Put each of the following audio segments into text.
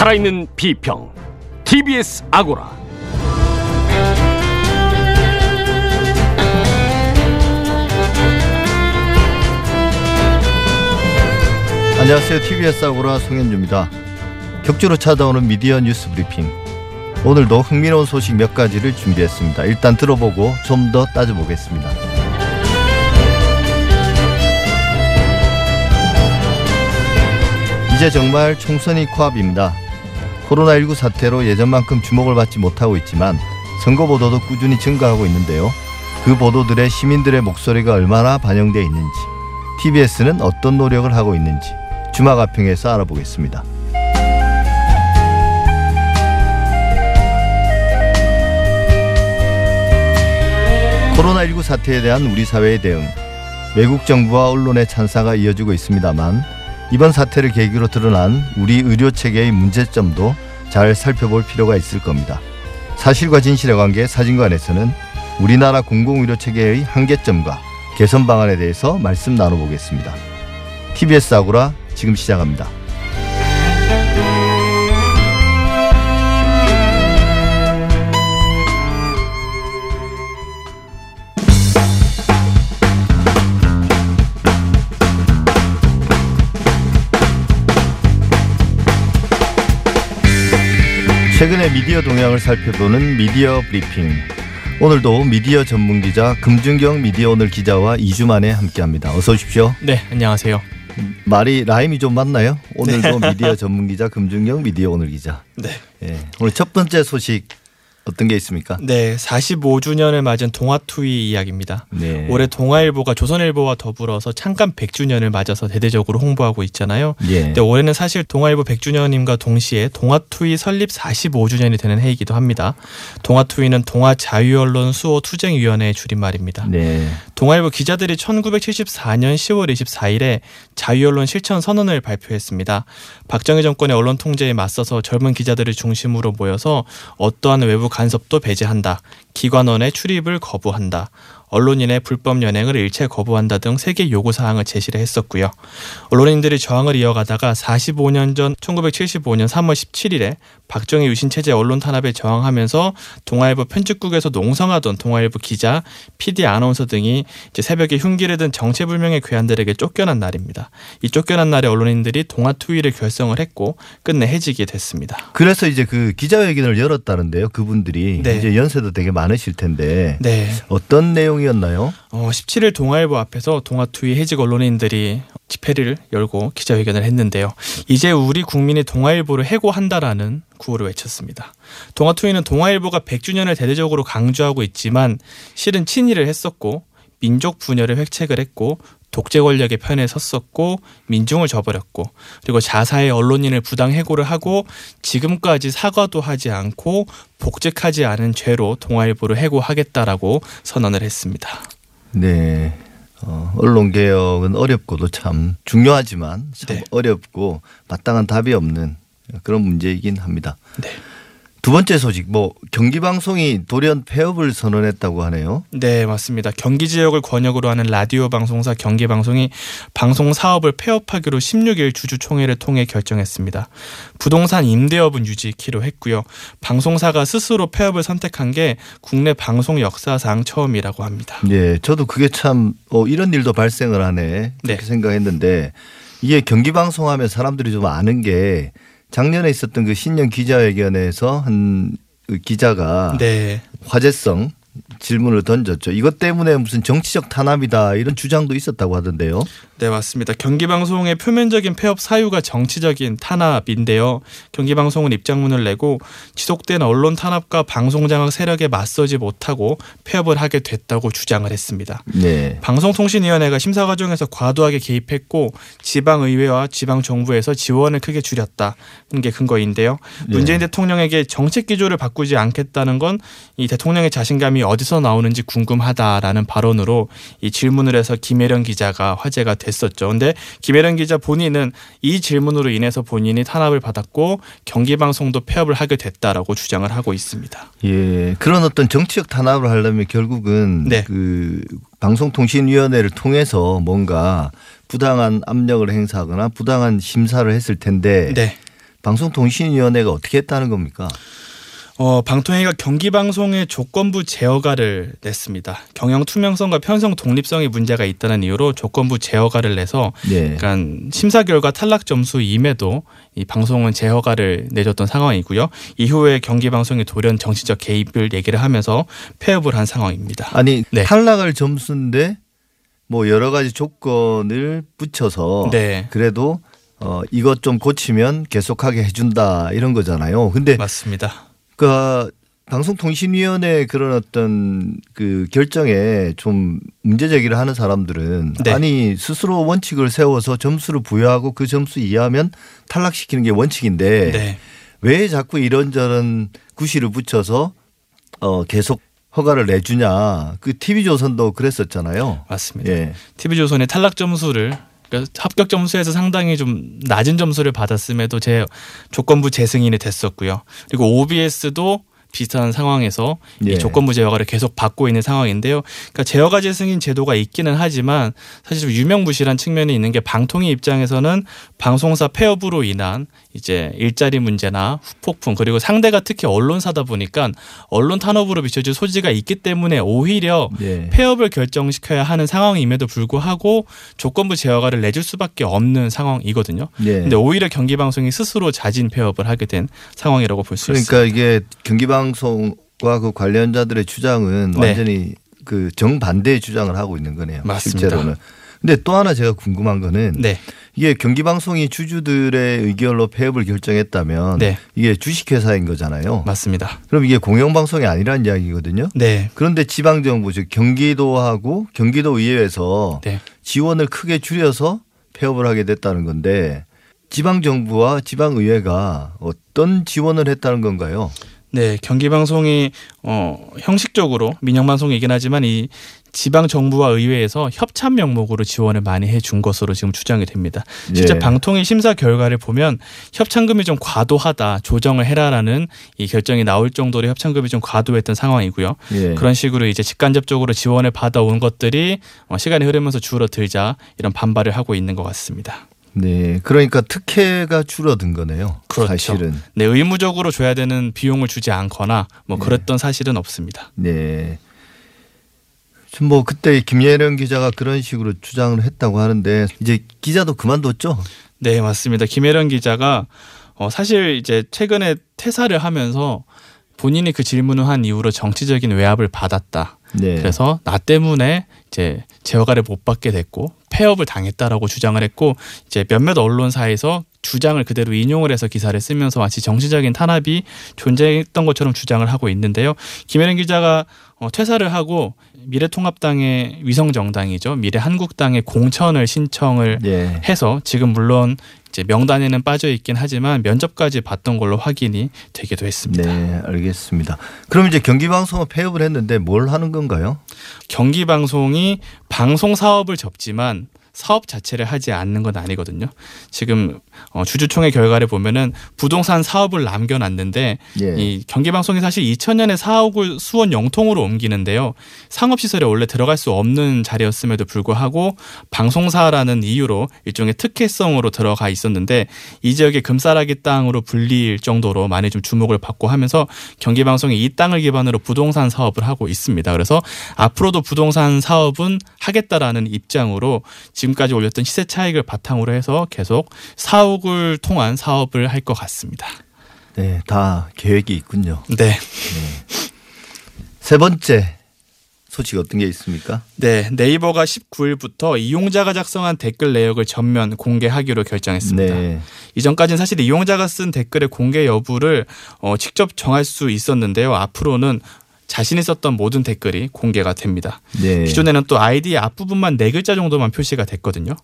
살아있는 비평 TBS 아고라 안녕하세요. TBS 아고라 송현주입니다. 격주로 찾아오는 미디어 뉴스 브리핑. 오늘도 흥미로운 소식 몇 가지를 준비했습니다. 일단 들어보고 좀 더 따져보겠습니다. 이제 정말 총선이 코앞입니다. 코로나19 사태로 예전만큼 주목을 받지 못하고 있지만 선거 보도도 꾸준히 증가하고 있는데요. 그 보도들의 시민들의 목소리가 얼마나 반영되어 있는지, TBS는 어떤 노력을 하고 있는지 주마가평에서 알아보겠습니다. 코로나19 사태에 대한 우리 사회의 대응, 외국 정부와 언론의 찬사가 이어지고 있습니다만 이번 사태를 계기로 드러난 우리 의료 체계의 문제점도 잘 살펴볼 필요가 있을 겁니다. 사실과 진실의 관계 사진관에서는 우리나라 공공의료 체계의 한계점과 개선 방안에 대해서 말씀 나눠보겠습니다. TBS 아고라 지금 시작합니다. 최근의 미디어 동향을 살펴보는 미디어 브리핑. 오늘도 미디어 전문 기자 금준경 미디어 오늘 기자와 2주 만에 함께합니다. 어서 오십시오. 네, 안녕하세요. 말이 라임이 좀 맞나요? 오늘도 미디어 전문 기자 금준경 미디어 오늘 기자. 네. 예. 오늘 첫 번째 소식 어떤 게 있습니까? 네, 45주년을 맞은 동아투이 이야기입니다. 네. 올해 동아일보가 조선일보와 더불어서 창간 100주년을 맞아서 대대적으로 홍보하고 있잖아요. 예. 근데 올해는 사실 동아일보 100주년임과 동시에 동아투이 설립 45주년이 되는 해이기도 합니다. 동아투이는 동아자유언론 수호 투쟁위원회의 줄임말입니다. 네. 동아일보 기자들이 1974년 10월 24일에 자유언론 실천 선언을 발표했습니다. 박정희 정권의 언론 통제에 맞서서 젊은 기자들을 중심으로 모여서 어떠한 외부 간섭도 배제한다. 기관원의 출입을 거부한다. 언론인의 불법 연행을 일체 거부한다 등세개 요구 사항을 제시를 했었고요. 언론인들이 저항을 이어가다가 45년 전 1975년 3월 17일에 박정희 유신 체제 언론 탄압에 저항하면서 동아일보 편집국에서 농성하던 동아일보 기자, PD 아나운서 등이 이제 새벽에 흉기를 든 정체불명의 괴한들에게 쫓겨난 날입니다. 이 쫓겨난 날에 언론인들이 동아투위를 결성을 했고 끝내 해지게 됐습니다. 그래서 이제 그 기자회견을 열었다는데요. 그분들이 네. 이제 연세도 되게 많으실 텐데 네. 어떤 내용 이었나요? 어, 17일 동아일보 앞에서 동아투위 해직 언론인들이 집회를 열고 기자회견을 했는데요. 이제 우리 국민이 동아일보를 해고한다라는 구호를 외쳤습니다. 동아투위는 동아일보가 100주년을 대대적으로 강조하고 있지만 실은 친일을 했었고 민족 분열을 획책을 했고 독재 권력의 편에 섰었고 민중을 저버렸고 그리고 자사의 언론인을 부당 해고를 하고 지금까지 사과도 하지 않고 복직하지 않은 죄로 동아일보를 해고하겠다라고 선언을 했습니다. 네. 어, 언론 개혁은 어렵고도 참 중요하지만 참 네. 어렵고 마땅한 답이 없는 그런 문제이긴 합니다. 네. 두 번째 소식 뭐 경기 방송이 돌연 폐업을 선언했다고 하네요. 네, 맞습니다. 경기 지역을 권역으로 하는 라디오 방송사 경기 방송이 방송 사업을 폐업하기로 16일 주주 총회를 통해 결정했습니다. 부동산 임대업은 유지키로 했고요. 방송사가 스스로 폐업을 선택한 게 국내 방송 역사상 처음이라고 합니다. 예, 저도 그게 참 어, 이런 일도 발생을 하네 그렇게 네. 생각했는데 이게 경기 방송하면 사람들이 좀 아는 게 작년에 있었던 그 신년 기자회견에서 한그 기자가 네. 화제성 질문을 던졌죠. 이것 때문에 무슨 정치적 탄압이다 이런 주장도 있었다고 하던데요. 네, 맞습니다. 경기방송의 표면적인 폐업 사유가 정치적인 탄압인데요. 경기방송은 입장문을 내고 지속된 언론 탄압과 방송장악 세력에 맞서지 못하고 폐업을 하게 됐다고 주장을 했습니다. 네. 방송통신위원회가 심사 과정에서 과도하게 개입했고 지방의회와 지방정부에서 지원을 크게 줄였다 는 게 근거인데요. 네. 문재인 대통령에게 정책 기조를 바꾸지 않겠다는 건 이 대통령의 자신감이 어디서 나오는지 궁금하다라는 발언으로 이 질문을 해서 김혜령 기자가 화제가 됐었죠. 근데 김혜령 기자 본인은 이 질문으로 인해서 본인이 탄압을 받았고 경기 방송도 폐업을 하게 됐다라고 주장을 하고 있습니다. 예. 그런 어떤 정치적 탄압을 하려면 결국은 네. 그 방송통신위원회를 통해서 뭔가 부당한 압력을 행사하거나 부당한 심사를 했을 텐데 네. 방송통신위원회가 어떻게 했다는 겁니까? 어, 방통위가 경기방송의 조건부 제어가를 냈습니다. 경영 투명성과 편성 독립성에 문제가 있다는 이유로 조건부 제어가를 내서 네. 그러니까 심사 결과 탈락 점수 임에도 이 방송은 제어가를 내줬던 상황이고요. 이후에 경기방송이 돌연 정치적 개입을 얘기를 하면서 폐업을 한 상황입니다. 아니 네. 탈락할 점수인데 뭐 여러 가지 조건을 붙여서 네. 그래도 어 이것 좀 고치면 계속하게 해준다 이런 거잖아요. 근데 맞습니다. 그 방송통신위원회 그런 어떤 그 결정에 좀 문제 제기를 하는 사람들은 네. 아니 스스로 원칙을 세워서 점수를 부여하고 그 점수 이하면 탈락시키는 게 원칙인데 네. 왜 자꾸 이런저런 구실을 붙여서 어 계속 허가를 내주냐 그 TV조선도 그랬었잖아요. 맞습니다. 예. TV조선의 탈락 점수를 그러니까 합격 점수에서 상당히 좀 낮은 점수를 받았음에도 제 조건부 재승인이 됐었고요. 그리고 OBS도 비슷한 상황에서 예. 이 조건부 제어가를 계속 받고 있는 상황인데요. 그러니까 제어가 재승인 제도가 있기는 하지만 사실 좀 유명무실한 측면이 있는 게 방통위 입장에서는 방송사 폐업으로 인한 이제 일자리 문제나 후폭풍 그리고 상대가 특히 언론사다 보니까 언론 탄압으로 비춰질 소지가 있기 때문에 오히려 예. 폐업을 결정시켜야 하는 상황임에도 불구하고 조건부 제어가를 내줄 수밖에 없는 상황이거든요. 예. 근데 오히려 경기 방송이 스스로 자진 폐업을 하게 된 상황이라고 볼 수 있습니다. 그러니까 이게 경기 방송과 그 관련자들의 주장은 네. 완전히 그 정반대의 주장을 하고 있는 거네요. 맞습니다. 실제로는. 근데 또 하나 제가 궁금한 거는 네, 이게 경기 방송이 주주들의 의결로 폐업을 결정했다면 네. 이게 주식회사인 거잖아요. 맞습니다. 그럼 이게 공영방송이 아니라는 이야기거든요. 네, 그런데 지방 정부 즉 경기도하고 경기도 의회에서 네. 지원을 크게 줄여서 폐업을 하게 됐다는 건데 지방 정부와 지방 의회가 어떤 지원을 했다는 건가요? 네, 경기 방송이 어 형식적으로 민영 방송이긴 하지만 이 지방 정부와 의회에서 협찬 명목으로 지원을 많이 해준 것으로 지금 추정이 됩니다. 실제 예. 방통위 심사 결과를 보면 협찬금이 좀 과도하다, 조정을 해라라는 이 결정이 나올 정도로 협찬금이 좀 과도했던 상황이고요. 예. 그런 식으로 이제 직간접적으로 지원을 받아온 것들이 어, 시간이 흐르면서 줄어들자 이런 반발을 하고 있는 것 같습니다. 네, 그러니까 특혜가 줄어든 거네요. 그렇죠. 사실은. 네, 의무적으로 줘야 되는 비용을 주지 않거나 뭐 그랬던 사실은 없습니다. 네. 지금 뭐 그때 김예령 기자가 그런 식으로 주장을 했다고 하는데 이제 기자도 그만뒀죠. 네, 맞습니다. 김혜련 기자가 어, 사실 이제 최근에 퇴사를 하면서 본인이 그 질문을 한 이후로 정치적인 외압을 받았다. 네. 그래서 나 때문에 이제 제어가를 못 받게 됐고 폐업을 당했다라고 주장을 했고 이제 몇몇 언론사에서 주장을 그대로 인용을 해서 기사를 쓰면서 마치 정치적인 탄압이 존재했던 것처럼 주장을 하고 있는데요. 김혜련 기자가 어, 퇴사를 하고 미래통합당의 위성정당이죠. 미래한국당의 공천을 신청을 네. 해서 지금 물론 이제 명단에는 빠져 있긴 하지만 면접까지 봤던 걸로 확인이 되기도 했습니다. 네, 알겠습니다. 그럼 이제 경기방송은 폐업을 했는데 뭘 하는 건가요? 경기 방송이 방송 사업을 접지만 사업 자체를 하지 않는 건 아니거든요. 지금 어, 주주총회 결과를 보면은 부동산 사업을 남겨놨는데 예. 이 경기 방송이 사실 2000년에 사옥을 수원 영통으로 옮기는데요. 상업 시설에 원래 들어갈 수 없는 자리였음에도 불구하고 방송사라는 이유로 일종의 특혜성으로 들어가 있었는데 이 지역의 금싸라기 땅으로 불릴 정도로 많이 좀 주목을 받고 하면서 경기 방송이 이 땅을 기반으로 부동산 사업을 하고 있습니다. 그래서 앞으로도 부동산 사업은 하겠다라는 입장으로 지금까지 올렸던 시세 차익을 바탕으로 해서 계속 사 옥을 통한 사업을 할 것 같습니다. 네, 다 계획이 있군요. 네. 세 번째 소식 어떤 게 있습니까? 네, 네이버가 19일부터 이용자가 작성한 댓글 내역을 전면 공개하기로 결정했습니다. 네. 이전까지는 사실 이용자가 쓴 댓글의 공개 여부를 어, 직접 정할 수 있었는데요. 앞으로는 자신이 썼던 모든 댓글이 공개가 됩니다. 네. 기존에는 또 아이디 앞부분만 네 글자 정도만 표시가 됐거든요.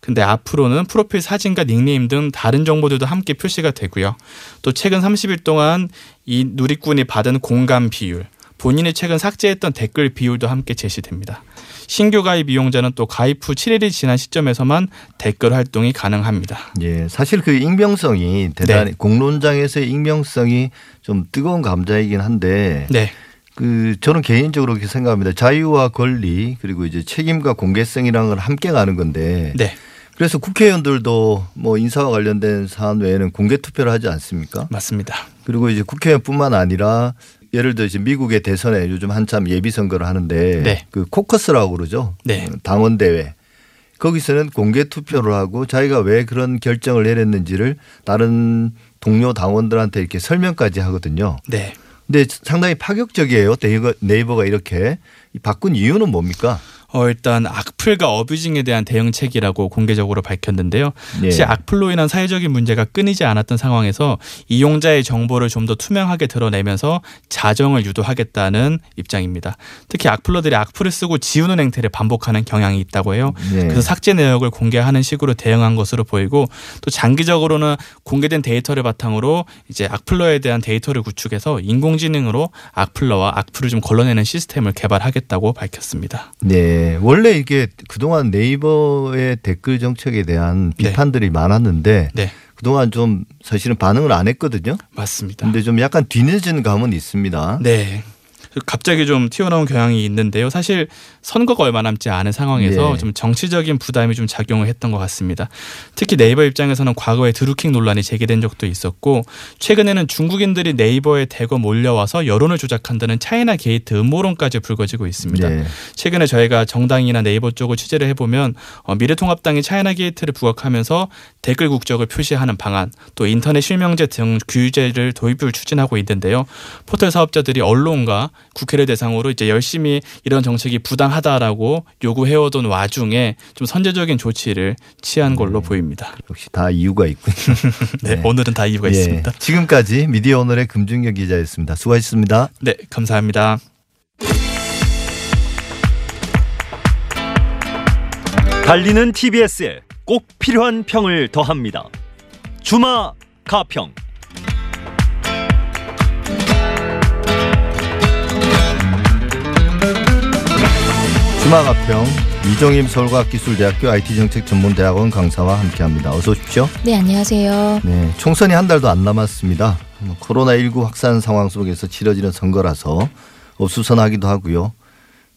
근데 앞으로는 프로필 사진과 닉네임 등 다른 정보들도 함께 표시가 되고요. 또 최근 30일 동안 이 누리꾼이 받은 공감 비율, 본인이 최근 삭제했던 댓글 비율도 함께 제시됩니다. 신규 가입 이용자는 또 가입 후 7일이 지난 시점에서만 댓글 활동이 가능합니다. 예, 사실 그 익명성이 대단히 네. 공론장에서의 익명성이 좀 뜨거운 감자이긴 한데 네. 그 저는 개인적으로 그렇게 생각합니다. 자유와 권리 그리고 이제 책임과 공개성이라는 걸 함께 가는 건데 네. 그래서 국회의원들도 뭐 인사와 관련된 사안 외에는 공개 투표를 하지 않습니까? 맞습니다. 그리고 이제 국회의원뿐만 아니라 예를 들어 이제 미국의 대선에 요즘 한참 예비 선거를 하는데 네. 그 코커스라고 그러죠. 네. 당원 대회. 거기서는 공개 투표를 하고 자기가 왜 그런 결정을 내렸는지를 다른 동료 당원들한테 이렇게 설명까지 하거든요. 네. 근데 상당히 파격적이에요. 네이버, 네이버가 이렇게 바꾼 이유는 뭡니까? 어, 일단 악플과 어뷰징에 대한 대응책이라고 공개적으로 밝혔는데요. 예. 사실 악플로 인한 사회적인 문제가 끊이지 않았던 상황에서 이용자의 정보를 좀 더 투명하게 드러내면서 자정을 유도하겠다는 입장입니다. 특히 악플러들이 악플을 쓰고 지우는 행태를 반복하는 경향이 있다고 해요. 예. 그래서 삭제 내역을 공개하는 식으로 대응한 것으로 보이고 또 장기적으로는 공개된 데이터를 바탕으로 이제 악플러에 대한 데이터를 구축해서 인공지능으로 악플러와 악플을 좀 걸러내는 시스템을 개발하겠다고 밝혔습니다. 네. 원래 이게 그동안 네이버의 댓글 정책에 대한 네. 비판들이 많았는데 네, 그동안 좀 사실은 반응을 안 했거든요. 맞습니다. 근데 좀 약간 뒤늦은 감은 있습니다. 네. 갑자기 좀 튀어나온 경향이 있는데요. 사실 선거가 얼마 남지 않은 상황에서 네. 좀 정치적인 부담이 좀 작용을 했던 것 같습니다. 특히 네이버 입장에서는 과거에 드루킹 논란이 제기된 적도 있었고 최근에는 중국인들이 네이버에 대거 몰려와서 여론을 조작한다는 차이나 게이트 음모론까지 불거지고 있습니다. 네. 최근에 저희가 정당이나 네이버 쪽을 취재를 해보면 어, 미래통합당이 차이나 게이트를 부각하면서 댓글 국적을 표시하는 방안 또 인터넷 실명제 등 규제를 도입을 추진하고 있는데요. 포털 사업자들이 언론과 국회를 대상으로 이제 열심히 이런 정책이 부당하다라고 요구해오던 와중에 좀 선제적인 조치를 취한 걸로 보입니다. 역시 다 이유가 있군요. 네, 네. 오늘은 다 이유가 예. 있습니다. 지금까지 미디어 오늘의 금준경 기자였습니다. 수고하셨습니다. 네, 감사합니다. 달리는 TBS에 꼭 필요한 평을 더합니다. 주마 가평. 주마가평 이종임 서울과학기술대학교 IT정책전문대학원 강사와 함께합니다. 어서 오십시오. 네, 안녕하세요. 네, 총선이 한 달도 안 남았습니다. 뭐 코로나19 확산 상황 속에서 치러지는 선거라서 없수선하기도 하고요.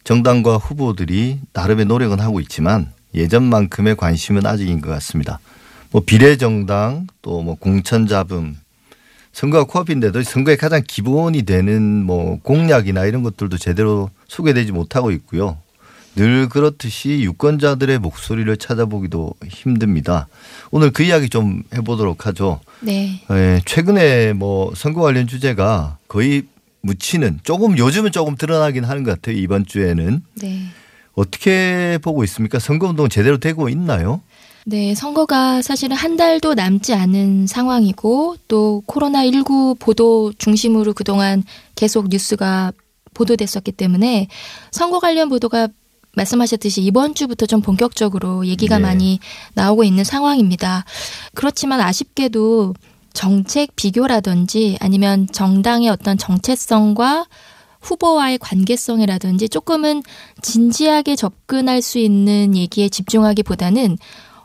정당과 후보들이 나름의 노력은 하고 있지만 예전만큼의 관심은 아직인 것 같습니다. 뭐 비례정당 또 뭐 공천잡음 선거가 코앞인데도 선거의 가장 기본이 되는 뭐 공약이나 이런 것들도 제대로 소개되지 못하고 있고요. 늘 그렇듯이 유권자들의 목소리를 찾아보기도 힘듭니다. 오늘 그 이야기 좀 해보도록 하죠. 네. 예, 최근에 뭐 선거 관련 주제가 거의 묻히는 조금 요즘은 조금 드러나긴 하는 것 같아요. 이번 주에는 네. 어떻게 보고 있습니까? 선거운동 제대로 되고 있나요? 네, 선거가 사실은 한 달도 남지 않은 상황이고 또 코로나19 보도 중심으로 그동안 계속 뉴스가 보도됐었기 때문에 선거 관련 보도가 말씀하셨듯이 이번 주부터 좀 본격적으로 얘기가 네. 많이 나오고 있는 상황입니다. 그렇지만 아쉽게도 정책 비교라든지 아니면 정당의 어떤 정체성과 후보와의 관계성이라든지 조금은 진지하게 접근할 수 있는 얘기에 집중하기보다는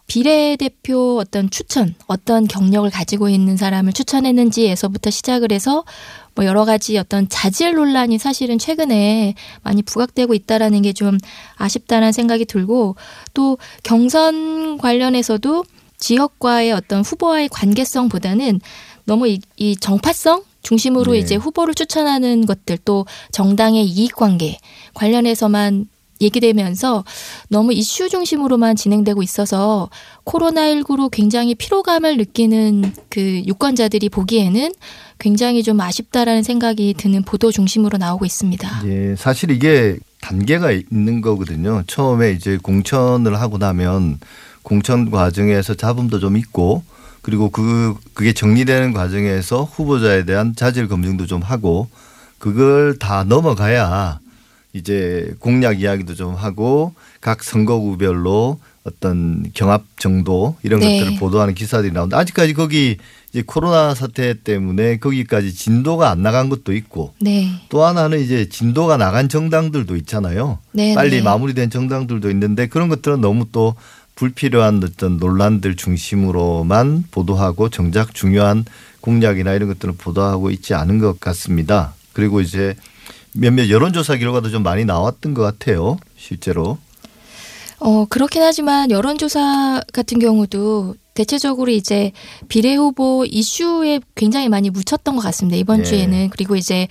비례대표 어떤 추천, 어떤 경력을 가지고 있는 사람을 추천했는지에서부터 시작을 해서 뭐 여러 가지 어떤 자질 논란이 사실은 최근에 많이 부각되고 있다라는 게 좀 아쉽다는 생각이 들고 또 경선 관련해서도 지역과의 어떤 후보와의 관계성보다는 너무 이, 이 정파성 중심으로 네. 이제 후보를 추천하는 것들 또 정당의 이익 관계 관련해서만 얘기되면서 너무 이슈 중심으로만 진행되고 있어서 코로나19로 굉장히 피로감을 느끼는 그 유권자들이 보기에는 굉장히 좀 아쉽다라는 생각이 드는 보도 중심으로 나오고 있습니다. 예, 사실 이게 단계가 있는 거거든요. 처음에 이제 공천을 하고 나면 공천 과정에서 잡음도 좀 있고 그리고 그 그게 정리되는 과정에서 후보자에 대한 자질 검증도 좀 하고 그걸 다 넘어가야 이제 공약 이야기도 좀 하고 각 선거구별로 어떤 경합 정도 이런 네. 것들을 보도하는 기사들이 나오는데 아직까지 거기 이제 코로나 사태 때문에 거기까지 진도가 안 나간 것도 있고 네. 또 하나는 이제 진도가 나간 정당들도 있잖아요. 네, 빨리 네. 마무리된 정당들도 있는데 그런 것들은 너무 또 불필요한 어떤 논란들 중심으로만 보도하고 정작 중요한 공약이나 이런 것들은 보도하고 있지 않은 것 같습니다. 그리고 이제 몇몇 여론조사 결과도 좀 많이 나왔던 것 같아요. 실제로. 어, 그렇긴 하지만 여론조사 같은 경우도 대체적으로 이제 비례 후보 이슈에 굉장히 많이 묻혔던 것 같습니다. 이번 예. 주에는. 그리고 이제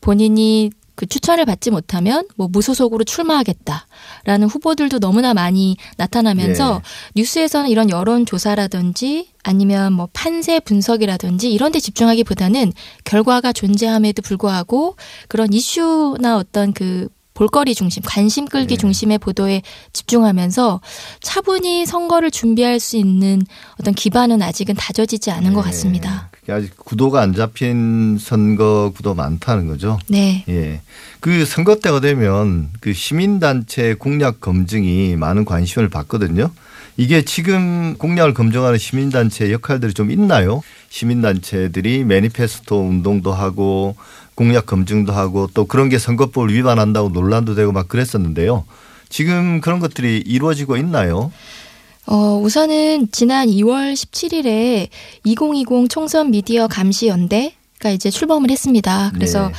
본인이 그 추천을 받지 못하면 뭐 무소속으로 출마하겠다라는 후보들도 너무나 많이 나타나면서 뉴스에서는 이런 여론 조사라든지 아니면 뭐 판세 분석이라든지 이런 데 집중하기보다는 결과가 존재함에도 불구하고 그런 이슈나 어떤 그 볼거리 중심, 관심 끌기 네. 중심의 보도에 집중하면서 차분히 선거를 준비할 수 있는 어떤 기반은 아직은 다져지지 않은 것 네. 같습니다. 아직 구도가 안 잡힌 선거 구도 많다는 거죠. 네. 예. 그 선거 때가 되면 그 시민단체 공약 검증이 많은 관심을 받거든요. 이게 지금 공약을 검증하는 시민단체 역할들이 좀 있나요? 시민단체들이 매니페스토 운동도 하고 공약 검증도 하고 또 그런 게 선거법을 위반한다고 논란도 되고 막 그랬었는데요. 지금 그런 것들이 이루어지고 있나요? 어, 우선은 지난 2월 17일에 2020 총선 미디어 감시 연대가 이제 출범을 했습니다. 그래서 네.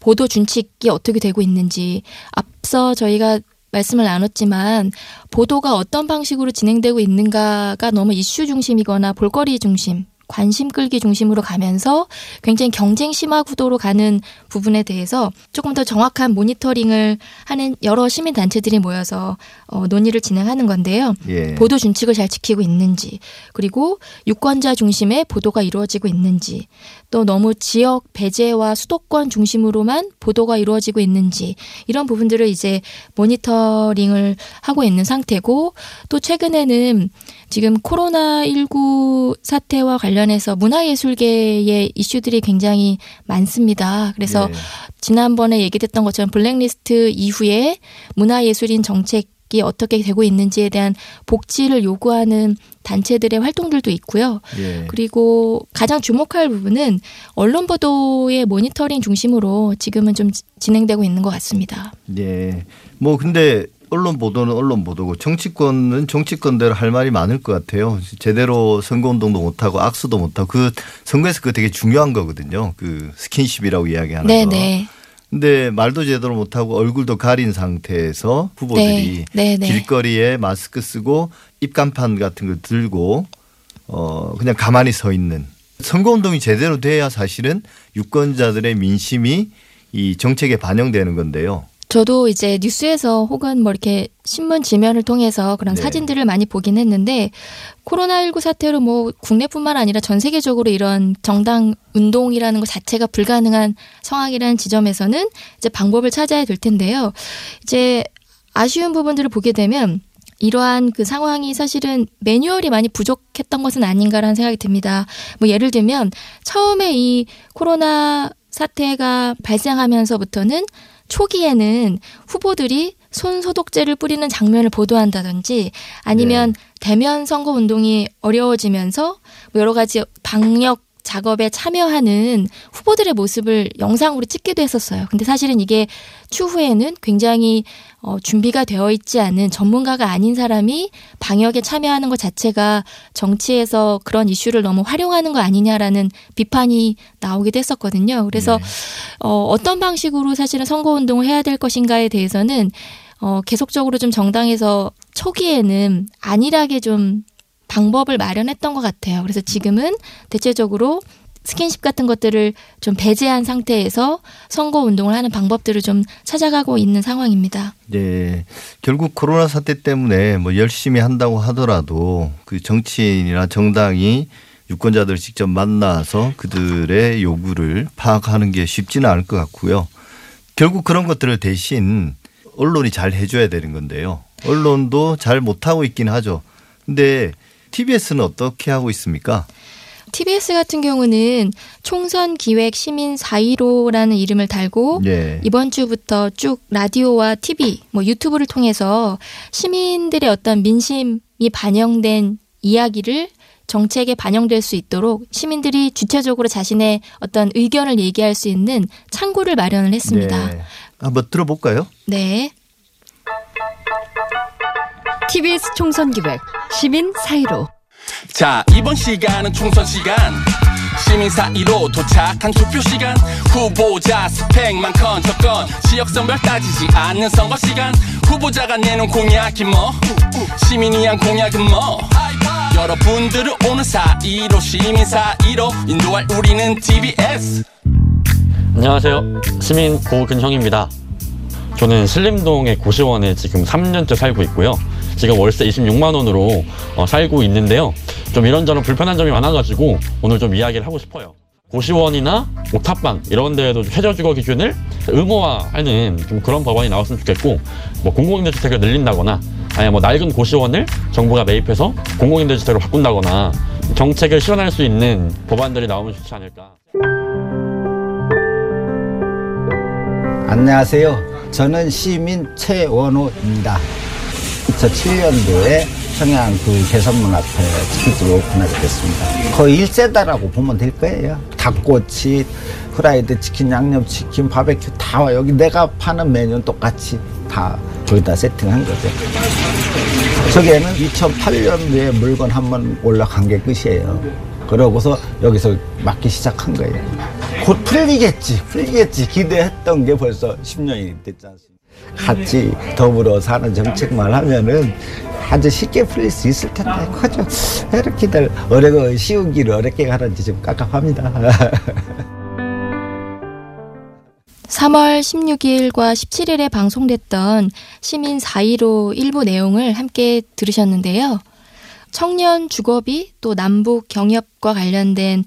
보도 준칙이 어떻게 되고 있는지 앞서 저희가 말씀을 나눴지만 보도가 어떤 방식으로 진행되고 있는가가 너무 이슈 중심이거나 볼거리 중심 관심 끌기 중심으로 가면서 굉장히 경쟁 심화 구도로 가는 부분에 대해서 조금 더 정확한 모니터링을 하는 여러 시민 단체들이 모여서 어, 논의를 진행하는 건데요. 예. 보도 준칙을 잘 지키고 있는지, 그리고 유권자 중심의 보도가 이루어지고 있는지, 또 너무 지역 배제와 수도권 중심으로만 보도가 이루어지고 있는지, 이런 부분들을 이제 모니터링을 하고 있는 상태고, 또 최근에는 지금 코로나19 사태와 관련해서 문화예술계의 이슈들이 굉장히 많습니다. 그래서 예. 지난번에 얘기됐던 것처럼 블랙리스트 이후에 문화예술인 정책 이 어떻게 되고 있는지에 대한 복지를 요구하는 단체들의 활동들도 있고요. 예. 그리고 가장 주목할 부분은 언론 보도의 모니터링 중심으로 지금은 좀 지- 진행되고 있는 것 같습니다. 예. 뭐 근데 언론 보도는 언론 보도고 정치권은 정치권대로 할 말이 많을 것 같아요. 제대로 선거운동도 못하고 악수도 못하고 그 선거에서 그거 되게 중요한 거거든요. 그 스킨십이라고 이야기하는 네, 거. 네. 근데 말도 제대로 못하고 얼굴도 가린 상태에서 후보들이 네, 네, 네. 길거리에 마스크 쓰고 입간판 같은 걸 들고 어 그냥 가만히 서 있는 선거운동이 제대로 돼야 사실은 유권자들의 민심이 이 정책에 반영되는 건데요. 저도 이제 뉴스에서 혹은 뭐 이렇게 신문 지면을 통해서 그런 네. 사진들을 많이 보긴 했는데 코로나19 사태로 뭐 국내뿐만 아니라 전 세계적으로 이런 정당 운동이라는 것 자체가 불가능한 상황이라는 지점에서는 이제 방법을 찾아야 될 텐데요. 이제 아쉬운 부분들을 보게 되면 이러한 그 상황이 사실은 매뉴얼이 많이 부족했던 것은 아닌가라는 생각이 듭니다. 뭐 예를 들면 처음에 이 코로나 사태가 발생하면서부터는 초기에는 후보들이 손 소독제를 뿌리는 장면을 보도한다든지 아니면 대면 선거 운동이 어려워지면서 뭐 여러 가지 방역 작업에 참여하는 후보들의 모습을 영상으로 찍기도 했었어요. 근데 사실은 이게 추후에는 굉장히 어, 준비가 되어 있지 않은 전문가가 아닌 사람이 방역에 참여하는 것 자체가 정치에서 그런 이슈를 너무 활용하는 거 아니냐라는 비판이 나오기도 했었거든요. 그래서 어, 어떤 방식으로 사실은 선거운동을 해야 될 것인가에 대해서는 어, 계속적으로 좀 정당에서 초기에는 안일하게 좀 방법을 마련했던 것 같아요. 그래서 지금은 대체적으로 스킨십 같은 것들을 좀 배제한 상태에서 선거 운동을 하는 방법들을 좀 찾아가고 있는 상황입니다. 네. 결국 코로나 사태 때문에 뭐 열심히 한다고 하더라도 그 정치인이나 정당이 유권자들을 직접 만나서 그들의 요구를 파악하는 게 쉽지는 않을 것 같고요. 결국 그런 것들을 대신 언론이 잘 해줘야 되는 건데요. 언론도 잘 못하고 있긴 하죠. 근데 TBS는 어떻게 하고 있습니까? TBS 같은 경우는 총선 기획 시민 4.15라는 이름을 달고 예. 이번 주부터 쭉 라디오와 TV, 뭐 유튜브를 통해서 시민들의 어떤 민심이 반영된 이야기를 정책에 반영될 수 있도록 시민들이 주체적으로 자신의 어떤 의견을 얘기할 수 있는 창구를 마련을 했습니다. 네. 한번 들어볼까요? 네. TBS 총선 기획 시민 사이로. 자 이번 시간은 총선 시간. 시민 사이로 도착한 투표 시간. 후보자 스펙만 컨저건 지역성별 따지지 않는 선거 시간. 후보자가 내놓은 공약이 뭐? 시민이 한 공약은 뭐? 여러분들은 오는 사이로 시민 사이로 인도할 우리는 TBS 안녕하세요. 시민 고근형입니다. 저는 신림동의 고시원에 지금 3년째 살고 있고요. 지금 월세 26만 원으로 어, 살고 있는데요. 좀 이런저런 불편한 점이 많아가지고 오늘 좀 이야기를 하고 싶어요. 고시원이나 옥탑방 이런 데에도 최저주거 기준을 의무화하는 좀 그런 법안이 나왔으면 좋겠고 뭐 공공임대주택을 늘린다거나 아니 뭐 낡은 고시원을 정부가 매입해서 공공임대주택으로 바꾼다거나 정책을 실현할 수 있는 법안들이 나오면 좋지 않을까. 안녕하세요. 저는 시민 최원호입니다. 2007년도에 평양 그 개선문 앞에 치킨집을 오픈하게 됐습니다. 거의 1세다라고 보면 될 거예요. 닭꼬치, 프라이드 치킨, 양념치킨, 바베큐 다 와. 여기 내가 파는 메뉴는 똑같이 다 거기다 세팅한 거죠. 저기에는 2008년도에 물건 한 번 올라간 게 끝이에요. 그러고서 여기서 맡기 시작한 거예요. 곧 풀리겠지, 풀리겠지 기대했던 게 벌써 10년이 됐지 않습니까? 같이 더불어 사는 정책만 하면은 아주 쉽게 풀릴 수 있을 텐데 그죠 이렇게들 어려고 쉬운 길을 어렵게 가는지 좀 깝깝합니다. 3월 16일과 17일에 방송됐던 시민 4.15 일부 내용을 함께 들으셨는데요. 청년 주거비 또 남북 경협과 관련된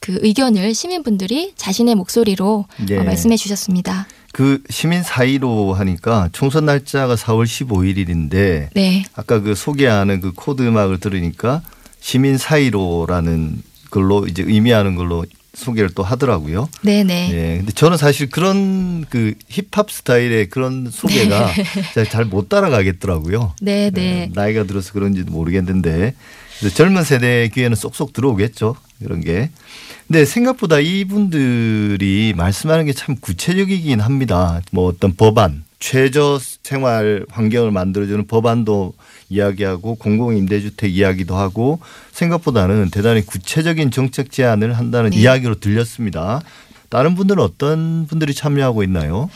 그 의견을 시민분들이 자신의 목소리로 네. 어, 말씀해 주셨습니다. 그 시민 사이로 하니까 총선 날짜가 4월 15일인데 네. 아까 그 소개하는 그 코드 음악을 들으니까 시민 사이로라는 걸로 이제 의미하는 걸로 소개를 또 하더라고요. 네네. 예. 근데 저는 사실 그런 그 힙합 스타일의 그런 소개가 잘 못 따라가겠더라고요. 네네. 예, 나이가 들어서 그런지도 모르겠는데 젊은 세대 귀에는 쏙쏙 들어오겠죠. 이런 게. 근데 생각보다 이분들이 말씀하는 게 참 구체적이긴 합니다. 뭐 어떤 법안, 최저 생활 환경을 만들어주는 법안도 이야기하고 공공임대주택 이야기도 하고 생각보다는 대단히 구체적인 정책 제안을 한다는 네. 이야기로 들렸습니다. 다른 분들은 어떤 분들이 참여하고 있나요?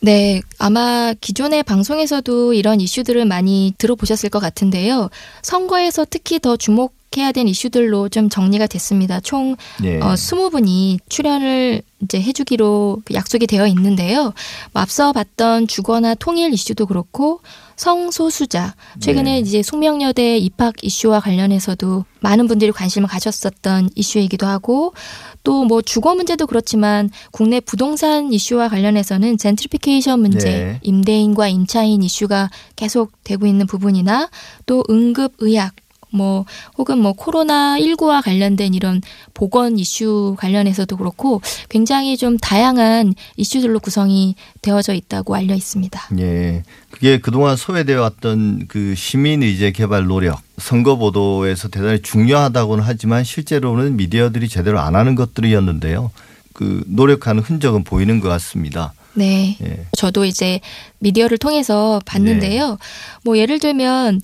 네, 아마 기존의 방송에서도 이런 이슈들을 많이 들어보셨을 것 같은데요. 선거에서 특히 더 주목해야 된 이슈들로 좀 정리가 됐습니다. 총 예. 어, 20분이 출연을 이제 해주기로 약속이 되어 있는데요. 뭐 앞서 봤던 주거나 통일 이슈도 그렇고 성소수자 최근에 네. 이제 숙명여대 입학 이슈와 관련해서도 많은 분들이 관심을 가졌었던 이슈이기도 하고 또 뭐 주거 문제도 그렇지만 국내 부동산 이슈와 관련해서는 젠트리피케이션 문제, 네. 임대인과 임차인 이슈가 계속 되고 있는 부분이나 또 응급 의학 뭐 혹은 뭐 코로나 19와 관련된 이런 보건 이슈 관련해서도 그렇고 굉장히 좀 다양한 이슈들로 구성이 되어져 있다고 알려 있습니다. 예. 그게 그동안 소외되어 왔던 그 시민 의제 개발 노력, 선거 보도에서 대단히 중요하다고는 하지만 실제로는 미디어들이 제대로 안 하는 것들이었는데요. 그 노력하는 흔적은 보이는 것 같습니다. 네. 예. 저도 이제 미디어를 통해서 봤는데요. 네. 뭐 예를 들면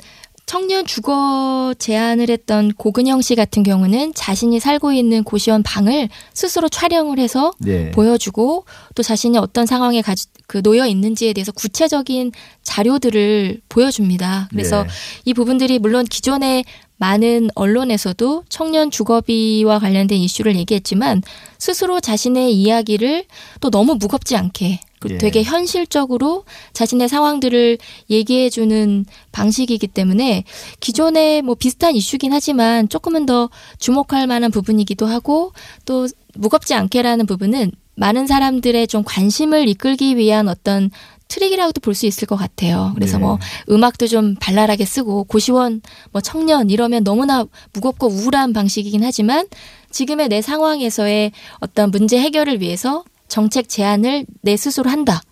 청년 주거 제안을 했던 고근영 씨 같은 경우는 자신이 살고 있는 고시원 방을 스스로 촬영을 해서 네. 보여주고 또 자신이 어떤 상황에 가지, 그 놓여 있는지에 대해서 구체적인 자료들을 보여줍니다. 그래서 네. 이 부분들이 물론 기존의 많은 언론에서도 청년 주거비와 관련된 이슈를 얘기했지만 스스로 자신의 이야기를 또 너무 무겁지 않게 그 예. 되게 현실적으로 자신의 상황들을 얘기해 주는 방식이기 때문에 기존에 뭐 비슷한 이슈긴 하지만 조금은 더 주목할 만한 부분이기도 하고 또 무겁지 않게라는 부분은 많은 사람들의 좀 관심을 이끌기 위한 어떤 트릭이라고도 볼 수 있을 것 같아요. 그래서 네. 뭐 음악도 좀 발랄하게 쓰고 고시원 뭐 청년 이러면 너무나 무겁고 우울한 방식이긴 하지만 지금의 내 상황에서의 어떤 문제 해결을 위해서 정책 제안을 내 스스로 한다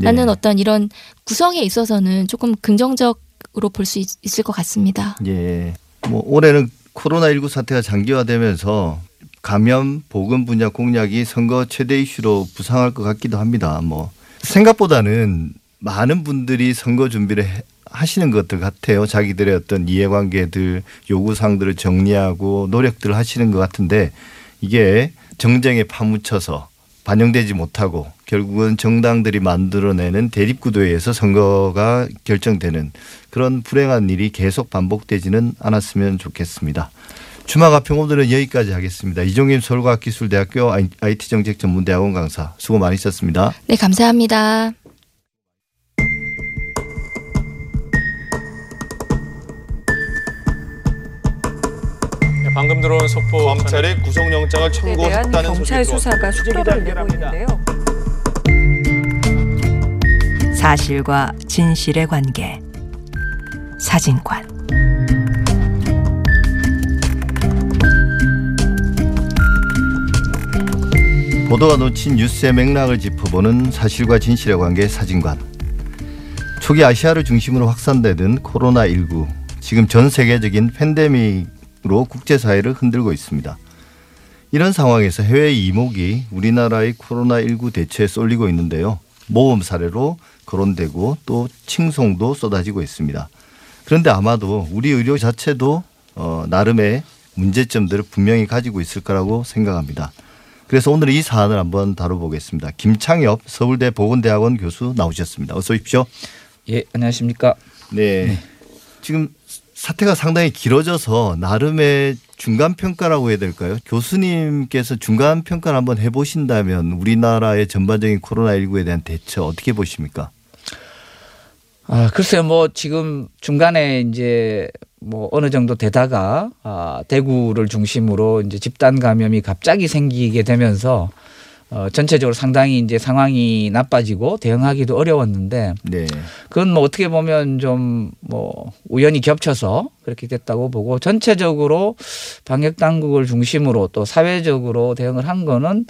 라는 네. 어떤 이런 구성에 있어서는 조금 긍정적으로 볼 수 있을 것 같습니다. 예. 뭐 올해는 코로나19 사태가 장기화되면서 감염 보건 분야 공약이 선거 최대 이슈로 부상할 것 같기도 합니다. 뭐 생각보다는 많은 분들이 선거 준비를 해- 하시는 것들 같아요. 자기들의 어떤 이해관계들 요구사항들을 정리하고 노력들을 하시는 것 같은데 이게 정쟁에 파묻혀서 반영되지 못하고 결국은 정당들이 만들어내는 대립구도에 의해서 선거가 결정되는 그런 불행한 일이 계속 반복되지는 않았으면 좋겠습니다. 주말 가평 오늘은 여기까지 하겠습니다. 이종임 서울과학기술대학교 IT정책전문대학원 강사 수고 많으셨습니다. 네, 감사합니다. 방금 들어온 속보 검찰의 구속영장을 에 대한 경찰 수사가 속도를 내고 있는데요. 사실과 진실의 관계 사진관 보도가 놓친 뉴스의 맥락을 짚어보는 사실과 진실의 관계 사진관. 초기 아시아를 중심으로 확산되던 코로나19 지금 전 세계적인 팬데믹으 로 국제사회를 흔들고 있습니다. 이런 상황에서 해외 이목이 우리나라의 코로나19 대처에 쏠리고 있는데요. 모범 사례로 거론되고 또 칭송도 쏟아지고 있습니다. 그런데 아마도 우리 의료 자체도 어, 나름의 문제점들을 분명히 가지고 있을 거라고 생각합니다. 그래서 오늘 이 사안을 한번 다뤄보겠습니다. 김창엽 서울대 보건대학원 교수 나오셨습니다. 어서 오십시오. 예, 안녕하십니까. 네. 지금 사태가 상당히 길어져서 나름의 중간 평가라고 해야 될까요? 교수님께서 중간 평가를 한번 해보신다면 우리나라의 전반적인 코로나19에 대한 대처 어떻게 보십니까? 아, 글쎄요, 뭐 지금 중간에 이제 뭐 어느 정도 되다가 아, 대구를 중심으로 이제 집단 감염이 갑자기 생기게 되면서 어, 전체적으로 상당히 이제 상황이 나빠지고 대응하기도 어려웠는데 네. 그건 뭐 어떻게 보면 좀 뭐 우연히 겹쳐서 그렇게 됐다고 보고 전체적으로 방역 당국을 중심으로 또 사회적으로 대응을 한 거는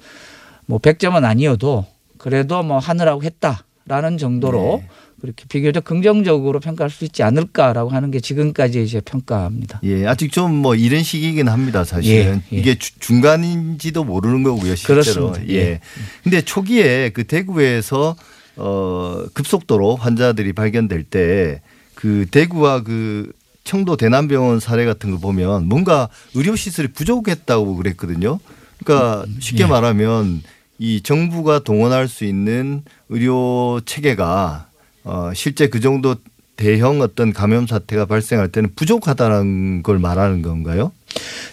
뭐 100점은 아니어도 그래도 뭐 하느라고 했다라는 정도로 네. 그렇게 비교적 긍정적으로 평가할 수 있지 않을까라고 하는 게 지금까지 이제 평가입니다. 예, 아직 좀 뭐 이런 시기긴 합니다, 사실은. 예, 예. 이게 주- 중간인지도 모르는 거고요, 실제로. 그렇습니다. 예. 근데 초기에 그 대구에서 어 급속도로 환자들이 발견될 때 그 대구와 그 청도 대남병원 사례 같은 거 보면 뭔가 의료 시설이 부족했다고 그랬거든요. 그러니까 쉽게 예. 말하면 이 정부가 동원할 수 있는 의료 체계가 어 실제 그 정도 대형 어떤 감염 사태가 발생할 때는 부족하다는 걸 말하는 건가요?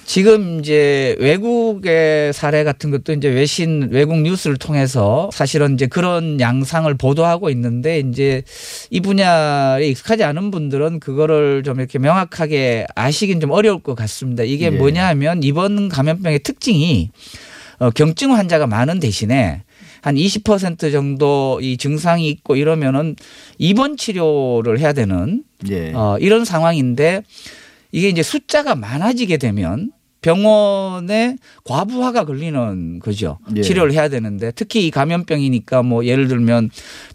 지금 이제 외국의 사례 같은 것도 이제 외신 외국 뉴스를 통해서 사실은 이제 그런 양상을 보도하고 있는데 이제 이 분야에 익숙하지 않은 분들은 그거를 좀 이렇게 명확하게 아시긴 좀 어려울 것 같습니다. 이게 예. 뭐냐 하면 이번 감염병의 특징이 어, 경증 환자가 많은 대신에 한 20% 정도 이 증상이 있고 이러면은 입원 치료를 해야 되는 예. 어, 이런 상황인데 이게 이제 숫자가 많아지게 되면 병원에 과부하가 걸리는 거죠. 예. 치료를 해야 되는데 특히 이 감염병이니까 뭐 예를 들면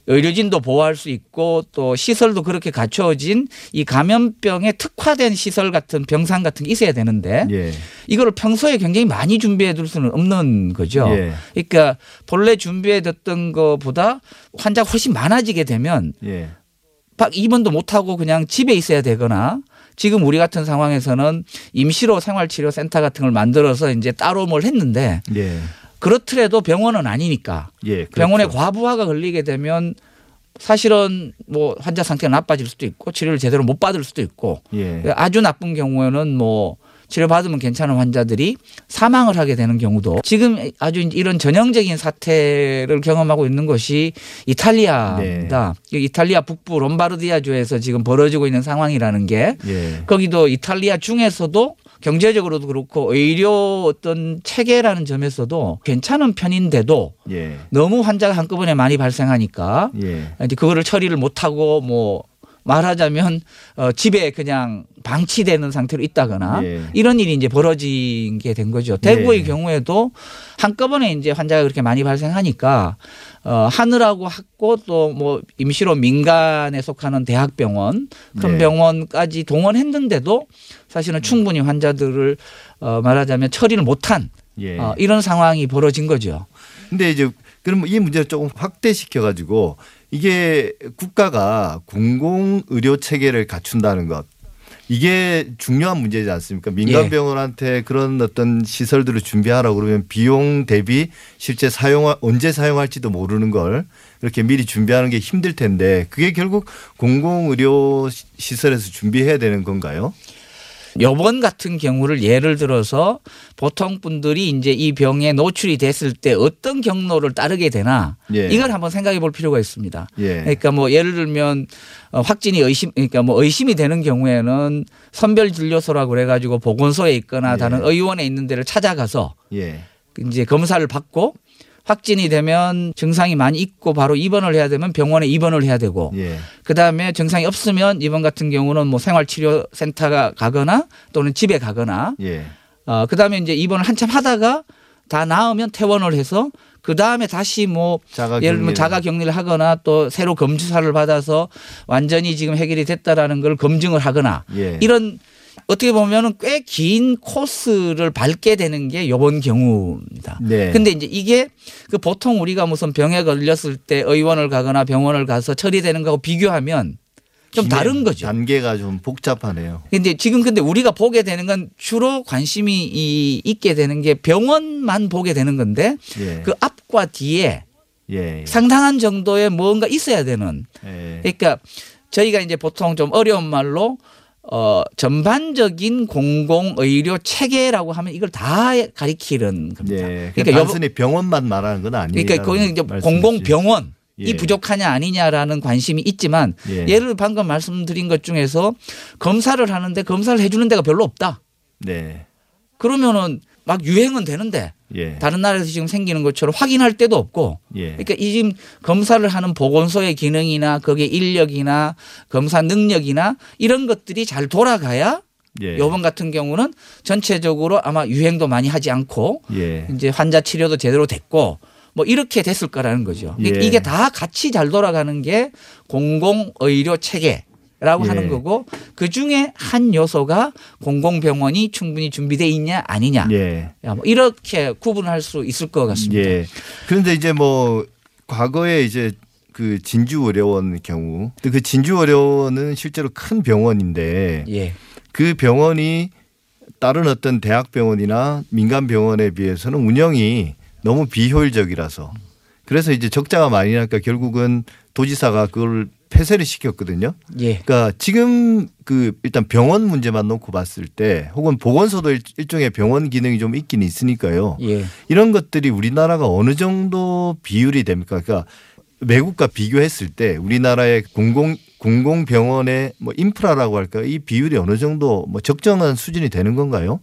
의료진도 보호할 수 있고 또 시설도 그렇게 갖춰진 이 감염병에 특화된 시설 같은 병상 같은 게 있어야 되는데 예. 이거를 평소에 굉장히 많이 준비해 둘 수는 없는 거죠. 예. 그러니까 본래 준비해 뒀던 것보다 환자가 훨씬 많아지게 되면 예. 박 입원도 못하고 그냥 집에 있어야 되거나 지금 우리 같은 상황에서는 임시로 생활치료센터 같은 걸 만들어서 이제 따로 뭘 했는데 예. 그렇더라도 병원은 아니니까 예. 병원에 그렇죠. 과부하가 걸리게 되면 사실은 뭐 환자 상태가 나빠질 수도 있고 치료를 제대로 못 받을 수도 있고 예. 아주 나쁜 경우에는 뭐 치료받으면 괜찮은 환자들이 사망을 하게 되는 경우도 지금 아주 이런 전형적인 사태를 경험하고 있는 것이 이탈리아입니다. 이탈리아 북부 롬바르디아주에서 지금 벌어지고 있는 상황이라는 게 예. 거기도 이탈리아 중에서도 경제적으로도 그렇고 의료 어떤 체계라는 점에서도 괜찮은 편인데도 예. 너무 환자가 한꺼번에 많이 발생하니까 예. 이제 그거를 처리를 못하고 뭐 말하자면 어 집에 그냥 방치되는 상태로 있다거나 예. 이런 일이 이제 벌어진 게 된 거죠. 대구의 예. 경우에도 한꺼번에 이제 환자가 그렇게 많이 발생하니까 어 하느라고 했고 또 뭐 임시로 민간에 속하는 대학병원 큰 네. 병원까지 동원했는데도 사실은 충분히 환자들을 어 말하자면 처리를 못한 예. 어 이런 상황이 벌어진 거죠. 근데 이제 그럼 이 문제를 조금 확대시켜 가지고 이게 국가가 공공 의료 체계를 갖춘다는 것 이게 중요한 문제지 않습니까? 민간 예. 병원한테 그런 어떤 시설들을 준비하라고 그러면 비용 대비 실제 사용 언제 사용할지도 모르는 걸 이렇게 미리 준비하는 게 힘들 텐데 그게 결국 공공 의료 시- 시설에서 준비해야 되는 건가요? 요번 같은 경우를 예를 들어서 보통 분들이 이제 이 병에 노출이 됐을 때 어떤 경로를 따르게 되나 예. 이걸 한번 생각해 볼 필요가 있습니다. 예. 그러니까 뭐 예를 들면 어, 확진이 의심 그러니까 뭐 의심이 되는 경우에는 선별 진료소라고 그래 가지고 보건소에 있거나 예. 다른 의원에 있는 데를 찾아가서 예. 이제 검사를 받고 확진이 되면 증상이 많이 있고 바로 입원을 해야 되면 병원에 입원을 해야 되고 예. 그다음에 증상이 없으면 이번 같은 경우는 뭐 생활치료센터가 가거나 또는 집에 가거나 예. 어 그다음에 이제 입원을 한참 하다가 다 나으면 퇴원을 해서 그 다음에 다시 뭐 자가 예를 들면. 자가 격리를 하거나 또 새로 검주사를 받아서 완전히 지금 해결이 됐다라는 걸 검증을 하거나 예. 이런 어떻게 보면은 꽤 긴 코스를 밟게 되는 게 요번 경우입니다. 네. 근데 이제 이게 그 보통 우리가 무슨 병에 걸렸을 때 의원을 가거나 병원을 가서 처리되는 거하고 비교하면 좀 다른 거죠. 단계가 좀 복잡하네요. 근데 지금 근데 우리가 보게 되는 건 주로 관심이 이- 있게 되는 게 병원만 보게 되는 건데 예. 그 앞과 뒤에 예. 상당한 정도의 뭔가 있어야 되는 예. 그러니까 저희가 이제 보통 좀 어려운 말로 어 전반적인 공공 의료 체계라고 하면 이걸 다 가리키는 겁니다. 예. 그러니까 단순히 병원만 말하는 건 아니에요. 그러니까 거기는 이제 공공 병원 이 예. 부족하냐 아니냐라는 관심이 있지만 예. 예를 방금 말씀드린 것 중에서 검사를 하는데 검사를 해주는 데가 별로 없다. 네. 그러면은 막 유행은 되는데 예. 다른 나라에서 지금 생기는 것처럼 확인할 데도 없고 예. 그러니까 이 지금 검사를 하는 보건소의 기능이나 거기에 인력이나 검사 능력이나 이런 것들이 잘 돌아가야 예. 요번 같은 경우는 전체적으로 아마 유행도 많이 하지 않고 예. 이제 환자 치료도 제대로 됐고 뭐 이렇게 됐을 거라는 거죠. 예. 이게 다 같이 잘 돌아가는 게 공공 의료 체계 라고 예. 하는 거고 그 중에 한 요소가 공공병원이 충분히 준비돼 있냐 아니냐. 예. 야, 뭐 이렇게 구분할 수 있을 것 같습니다. 예. 그런데 이제 뭐 과거에 이제 그 진주 의료원 경우 근데 그 진주 의료원은 실제로 큰 병원인데 예. 그 병원이 다른 어떤 대학병원이나 민간 병원에 비해서는 운영이 너무 비효율적이라서 그래서 이제 적자가 많이 나니까 결국은 도지사가 그걸 폐쇄를 시켰거든요. 예. 그러니까 지금 그 일단 병원 문제만 놓고 봤을 때 혹은 보건소도 일- 일종의 병원 기능이 좀 있긴 있으니까요. 예. 이런 것들이 우리나라가 어느 정도 비율이 됩니까? 그러니까 외국과 비교했을 때 우리나라의 공공 공공병원의 뭐 인프라라고 할까 이 비율이 어느 정도 뭐 적정한 수준이 되는 건가요?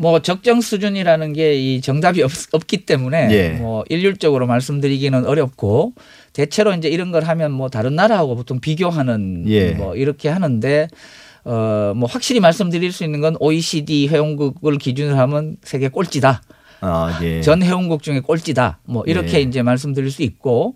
뭐 적정 수준이라는 게 이 정답이 없, 없기 때문에 예. 뭐 일률적으로 말씀드리기는 어렵고 대체로 이제 이런 걸 하면 뭐 다른 나라하고 보통 비교하는 예. 뭐 이렇게 하는데 어 뭐 확실히 말씀드릴 수 있는 건 OECD 회원국을 기준으로 하면 세계 꼴찌다. 아, 예. 전 회원국 중에 꼴찌다. 뭐 이렇게 예. 이제 말씀드릴 수 있고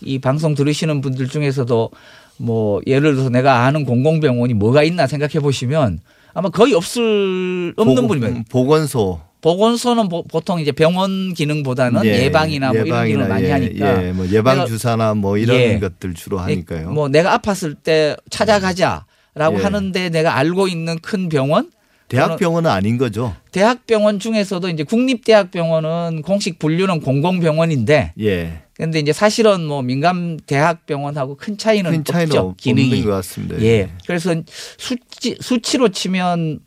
이 방송 들으시는 분들 중에서도 뭐 예를 들어서 내가 아는 공공병원이 뭐가 있나 생각해 보시면 아마 거의 없을 없는 보건- 분이면 보건소 보건소는 보, 통 이제 병원 기능보다는 예. 예, 방이나뭐 이런 기능을 많이 예, 하니까 예, 뭐 예방 주사나 뭐 이런 예. 것들 주로 하니까요. 뭐 내가 아팠을 때 찾아가자라고 예. 하는데 내가 알고 있는 큰 병원 대학병원은 아닌 거죠. 대학병원 중에서도 이제 국립대학병원은 공식 분류는 공공병원인데 예. 근데 이제 사실은 뭐 민간 대학병원하고 큰 차이는 큰 차이는 없죠. 없- 기능이. 없는 것 같습니다. 예. 그래서 수치, 수치로 치면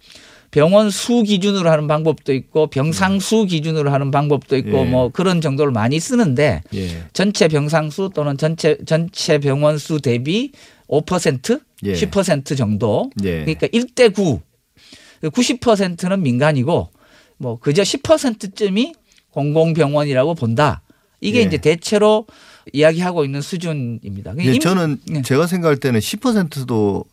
병원 수 기준으로 하는 방법도 있고 병상 수 기준으로 하는 방법도 있고 예. 뭐 그런 정도를 많이 쓰는데 예. 전체 병상 수 또는 전체 전체 병원 수 대비 5% 예. 10% 정도 예. 그러니까 1대 9 90%는 민간이고 뭐 그저 10%쯤이 공공병원이라고 본다. 이게 예. 이제 대체로 이야기하고 있는 수준입니다. 예, 임- 저는 네. 제가 생각할 때는 10%도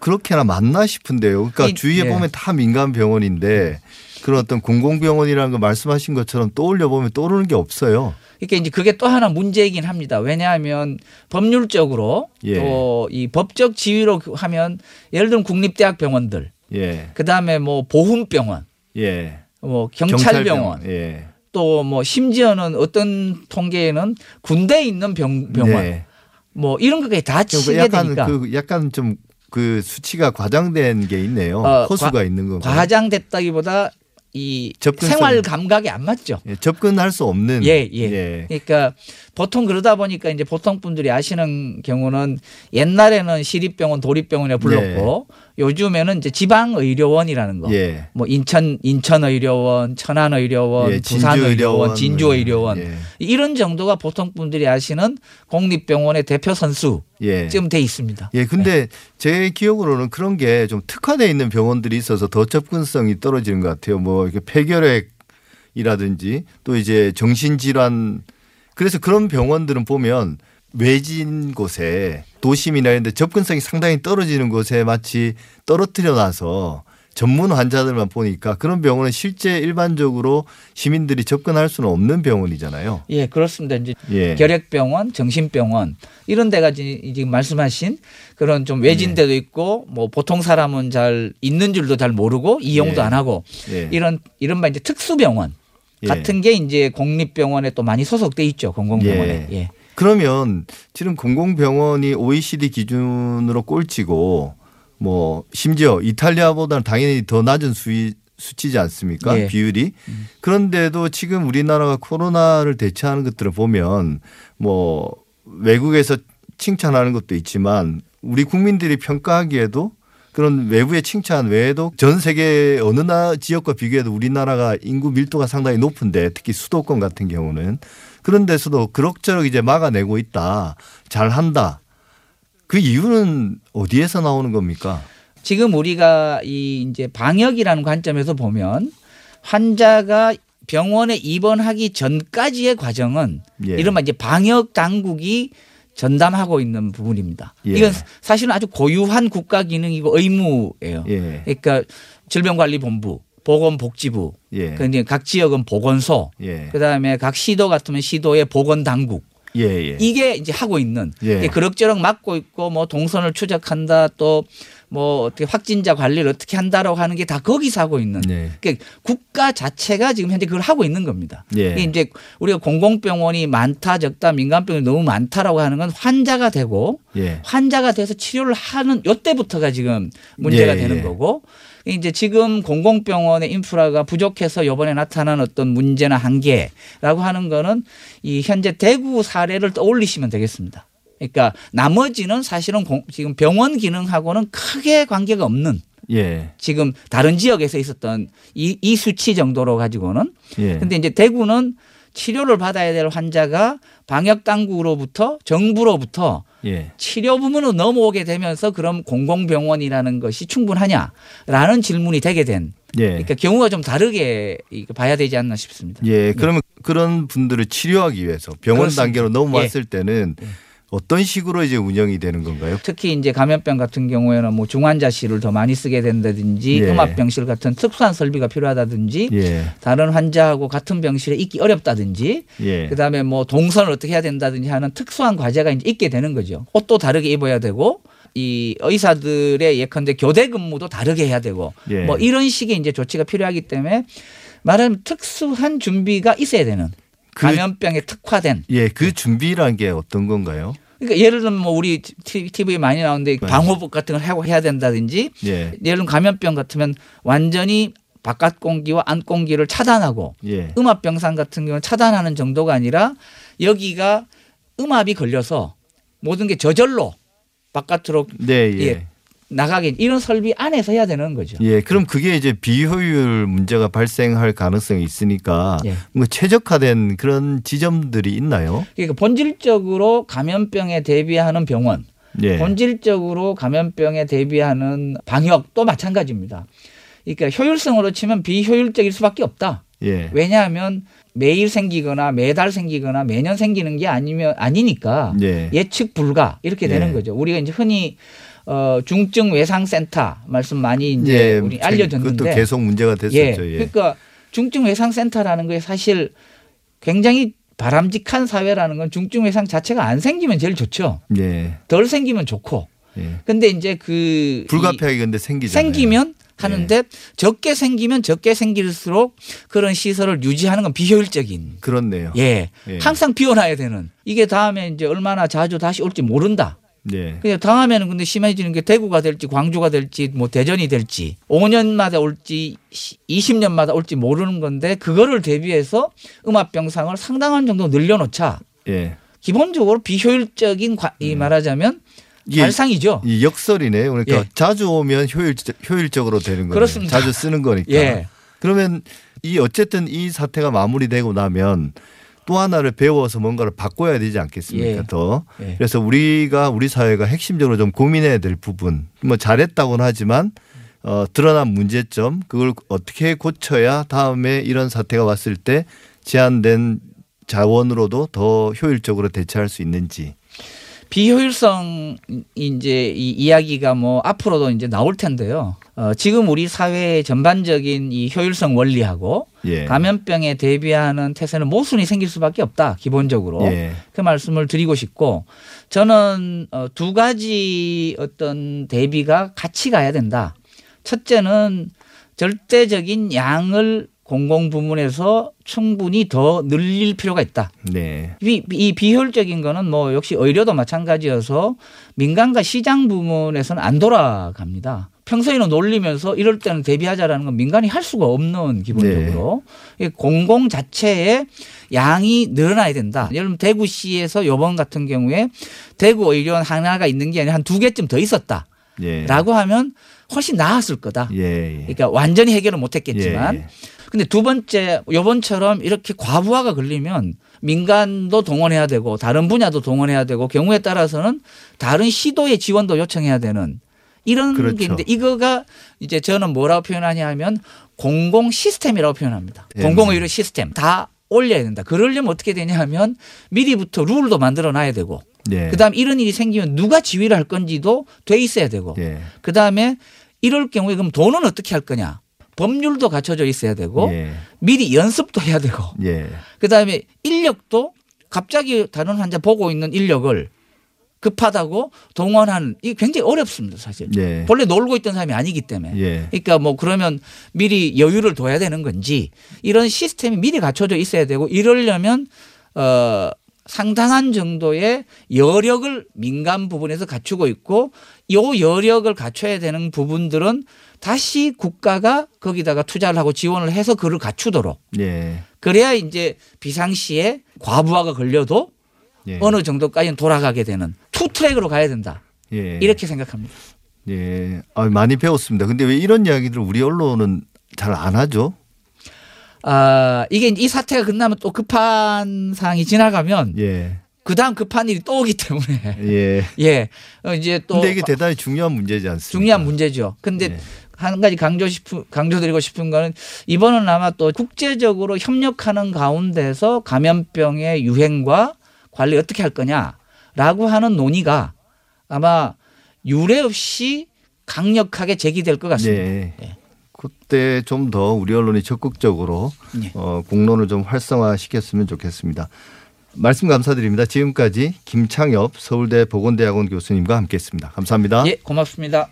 그렇게나 많나 싶은데요. 그러니까 이- 주위에 예. 보면 다 민간 병원인데 그런 어떤 공공병원이라는 거 말씀하신 것처럼 떠올려 보면 떠오르는 게 없어요. 그러니까 이제 그게 또 하나 문제이긴 합니다. 왜냐하면 법률적으로 예. 또이 법적 지위로 하면 예를 들면 국립대학병원들 예. 그 다음에 뭐 보훈병원 예. 뭐 경찰병원 예. 또 뭐 심지어는 어떤 통계에는 군대에 있는 병, 병원 네. 뭐 이런 것까지 다 치게 약간 되니까 그 약간 좀그 수치가 과장된 게 있네요. 어, 허수가 과- 있는 건가요? 과장됐다기보다 이 생활 감각이 안 맞죠. 예, 접근할 수 없는 예, 예. 그러니까 보통 그러다 보니까 이제 보통 분들이 아시는 경우는 옛날에는 시립병원, 도립병원에 불렀고 요즘에는 이제 지방 의료원이라는 거. 예. 뭐 인천 인천 의료원, 천안 의료원, 예, 부산 의료원, 진주 의료원, 진주의료원 예. 이런 정도가 보통 분들이 아시는 공립병원의 대표 선수 예. 지금 돼 있습니다. 예, 근데 제 기억으로는 그런 게 좀 특화돼 있는 병원들이 있어서 더 접근성이 떨어지는 것 같아요. 뭐 이렇게 폐결핵이라든지 또 이제 정신질환 그래서 그런 병원들은 보면 외진 곳에 도심이나 이런 데 접근성이 상당히 떨어지는 곳에 마치 떨어뜨려 놔서 전문 환자들만 보니까 그런 병원은 실제 일반적으로 시민들이 접근할 수는 없는 병원이잖아요. 예, 그렇습니다. 이제 예. 결핵병원, 정신병원 이런 데가 지- 지금 말씀하신 그런 좀 외진 예. 데도 있고 뭐 보통 사람은 잘 있는 줄도 잘 모르고 이용도 예. 안 하고 예. 이런 이른바 이제 특수병원 예. 같은 게 이제 공립병원에 또 많이 소속돼 있죠. 공공병원에. 예. 그러면 지금 공공병원이 OECD 기준으로 꼴찌고 뭐 심지어 이탈리아보다는 당연히 더 낮은 수위 수치지 않습니까? 예. 비율이. 그런데도 지금 우리나라가 코로나를 대처하는 것들을 보면 뭐 외국에서 칭찬하는 것도 있지만 우리 국민들이 평가하기에도 그런 외부의 칭찬 외에도 전 세계 어느 나 지역과 비교해도 우리나라가 인구 밀도가 상당히 높은데 특히 수도권 같은 경우는 그런 데서도 그럭저럭 이제 막아내고 있다. 잘한다. 그 이유는 어디에서 나오는 겁니까? 지금 우리가 이 이제 방역이라는 관점에서 보면 환자가 병원에 입원하기 전까지의 과정은 예. 이른바 이제 방역 당국이 전담하고 있는 부분입니다. 예. 이건 사실은 아주 고유한 국가 기능이고 의무예요. 예. 그러니까 질병관리본부, 보건복지부, 예. 그각 지역은 보건소, 예. 그다음에 각 시도 같으면 시도의 보건당국 예, 예. 이게 이제 하고 있는 예. 그럭저럭 막고 있고 뭐 동선을 추적한다 또 뭐 어떻게 확진자 관리를 어떻게 한다라고 하는 게 다 거기서 하고 있는 네. 그러니까 국가 자체가 지금 현재 그걸 하고 있는 겁니다. 예. 이게 이제 우리가 공공병원이 많다 적다 민간병원이 너무 많다라고 하는 건 환자가 되고 예. 환자가 돼서 치료를 하는 요때부터가 지금 문제가 예, 되는 예. 거고 이제 지금 공공병원의 인프라가 부족해서 요번에 나타난 어떤 문제나 한계라고 하는 거는 이 현재 대구 사례를 떠올리시면 되겠습니다. 그러니까 나머지는 사실은 공- 지금 병원 기능하고는 크게 관계가 없는 예. 지금 다른 지역에서 있었던 이, 이 수치 정도로 가지고는 예. 근데 이제 대구는 치료를 받아야 될 환자가 방역 당국으로부터 정부로부터 예. 치료 부문으로 넘어오게 되면서 그럼 공공병원이라는 것이 충분하냐라는 질문이 되게 된 예. 그러니까 경우가 좀 다르게 봐야 되지 않나 싶습니다. 예. 그러면 그런 분들을 치료하기 위해서 병원 그렇습니다. 단계로 넘어왔을 예. 때는 어떤 식으로 이제 운영이 되는 건가요? 특히 이제 감염병 같은 경우에는 뭐 중환자실을 더 많이 쓰게 된다든지 예. 음압병실 같은 특수한 설비가 필요하다든지 예. 다른 환자하고 같은 병실에 있기 어렵다든지 예. 그다음에 뭐 동선을 어떻게 해야 된다든지 하는 특수한 과제가 이제 있게 되는 거죠. 옷도 다르게 입어야 되고 이 의사들의 예컨대 교대 근무도 다르게 해야 되고 예. 뭐 이런 식의 이제 조치가 필요하기 때문에 말하면 특수한 준비가 있어야 되는 그- 감염병에 특화된 예. 그 준비란 게 어떤 건가요? 그러니까 예를 들면 뭐 우리 TV에 많이 나오는데 방호복 같은 걸 하고 해야 된다든지 예. 예를 들면 감염병 같으면 완전히 바깥 공기와 안 공기를 차단하고 예. 음압 병상 같은 경우는 차단하는 정도가 아니라 여기가 음압이 걸려서 모든 게 저절로 바깥으로 네, 예. 예, 나가게 이런 설비 안에서 해야 되는 거죠. 예, 그럼 그게 이제 비효율 문제가 발생할 가능성이 있으니까 예. 뭐 최적화된 그런 지점들이 있나요? 그러니까 본질적으로 감염병에 대비하는 병원, 예. 본질적으로 감염병에 대비하는 방역도 마찬가지입니다. 그러니까 효율성으로 치면 비효율적일 수밖에 없다. 예. 왜냐하면 매일 생기거나 매달 생기거나 매년 생기는 게 아니면 아니니까 예. 예측 불가 이렇게 되는 예. 거죠. 우리가 이제 흔히 어, 중증 외상 센터 말씀 많이 이제 예, 우리 책- 알려졌는데 그것도 계속 문제가 됐었죠. 예. 예. 그러니까 중증 외상 센터라는 게 사실 굉장히 바람직한 사회라는 건 중증 외상 자체가 안 생기면 제일 좋죠. 예. 덜 생기면 좋고. 예. 근데 이제 그 불가피하게 근데 이 생기잖아요. 생기면 하는데 예. 적게 생기면 적게 생길수록 그런 시설을 유지하는 건 비효율적인. 그렇네요. 예. 예. 항상 비워놔야 되는. 이게 다음에 이제 얼마나 자주 다시 올지 모른다. 네. 그냥 다음에는 근데 심해지는 게 대구가 될지 광주가 될지 뭐 대전이 될지 5년마다 올지 20년마다 올지 모르는 건데 그거를 대비해서 음압병상을 상당한 정도 늘려놓자. 예. 기본적으로 비효율적인 과- 이 말하자면 이게 발상이죠. 이 역설이네. 그러니까 예. 자주 오면 효율 효율적으로 되는 거예요. 그렇습니다. 자주 쓰는 거니까. 예. 그러면 이 어쨌든 이 사태가 마무리되고 나면 또 하나를 배워서 뭔가를 바꿔야 되지 않겠습니까? 예. 더. 예. 그래서 우리가 우리 사회가 핵심적으로 좀 고민해야 될 부분. 뭐 잘했다고는 하지만 어, 드러난 문제점 그걸 어떻게 고쳐야 다음에 이런 사태가 왔을 때 제한된 자원으로도 더 효율적으로 대처할 수 있는지. 비효율성 이제 이 이야기가 뭐 앞으로도 이제 나올 텐데요. 어, 지금 우리 사회의 전반적인 이 효율성 원리하고 예. 감염병에 대비하는 태세는 모순이 생길 수밖에 없다. 기본적으로 예. 그 말씀을 드리고 싶고 저는 어, 두 가지 어떤 대비가 같이 가야 된다. 첫째는 절대적인 양을 공공 부문에서 충분히 더 늘릴 필요가 있다. 네. 이, 이 비효율적인 거는 뭐 역시 의료도 마찬가지여서 민간과 시장 부문에서는 안 돌아갑니다. 평소에는 놀리면서 이럴 때는 대비하자라는 건 민간이 할 수가 없는 기본적으로 이 공공 자체의 양이 늘어나야 된다. 예를 들면 대구시에서 요번 같은 경우에 대구 의료원 하나가 있는 게 아니라 한 두 개쯤 더 있었다. 예. 라고 하면 훨씬 나았을 거다. 예. 예. 그러니까 완전히 해결은 못 했겠지만 예, 예. 근데 두 번째 요번처럼 이렇게 과부하가 걸리면 민간도 동원해야 되고 다른 분야도 동원해야 되고 경우에 따라서는 다른 시도의 지원도 요청해야 되는 이런 그렇죠. 게 있는데 이거가 이제 저는 뭐라고 표현하냐 하면 공공 시스템이라고 표현합니다. 예. 공공의료 시스템 다 올려야 된다. 그러려면 어떻게 되냐 하면 미리부터 룰도 만들어 놔야 되고 예. 그다음 이런 일이 생기면 누가 지휘를 할 건지도 돼 있어야 되고 예. 그다음에 이럴 경우에 그럼 돈은 어떻게 할 거냐? 법률도 갖춰져 있어야 되고 예. 미리 연습도 해야 되고 예. 그다음에 인력도 갑자기 다른 환자 보고 있는 인력을 급하다고 동원하는 이 굉장히 어렵습니다 사실. 예. 본래 놀고 있던 사람이 아니기 때문에. 예. 그러니까 뭐 그러면 미리 여유를 둬야 되는 건지 이런 시스템이 미리 갖춰져 있어야 되고 이러려면 어 상당한 정도의 여력을 민간 부분에서 갖추고 있고 요 여력을 갖춰야 되는 부분들은 다시 국가가 거기다가 투자를 하고 지원을 해서 그를 갖추도록 예. 그래야 이제 비상시에 과부하가 걸려도 예. 어느 정도까지는 돌아가게 되는 two track으로 가야 된다. 예. 이렇게 생각합니다. 예. 아, 많이 배웠습니다. 근데 왜 이런 이야기들을 우리 언론은 잘 안 하죠? 아, 이게 이 사태가 끝나면 또 급한 상황이 지나가면 예. 그 다음 급한 일이 또 오기 때문에 예. 예. 어, 이제 또 근데 이게 대단히 중요한 문제지 않습니까? 중요한 문제죠. 근데 예. 한 가지 강조 싶은 강조드리고 싶은 거는 이번은 아마 또 국제적으로 협력하는 가운데서 감염병의 유행과 관리 어떻게 할 거냐라고 하는 논의가 아마 유례 없이 강력하게 제기될 것 같습니다. 예. 그때 좀 더 우리 언론이 적극적으로 예. 어, 공론을 좀 활성화시켰으면 좋겠습니다. 말씀 감사드립니다. 지금까지 김창엽 서울대 보건대학원 교수님과 함께했습니다. 감사합니다. 예, 고맙습니다.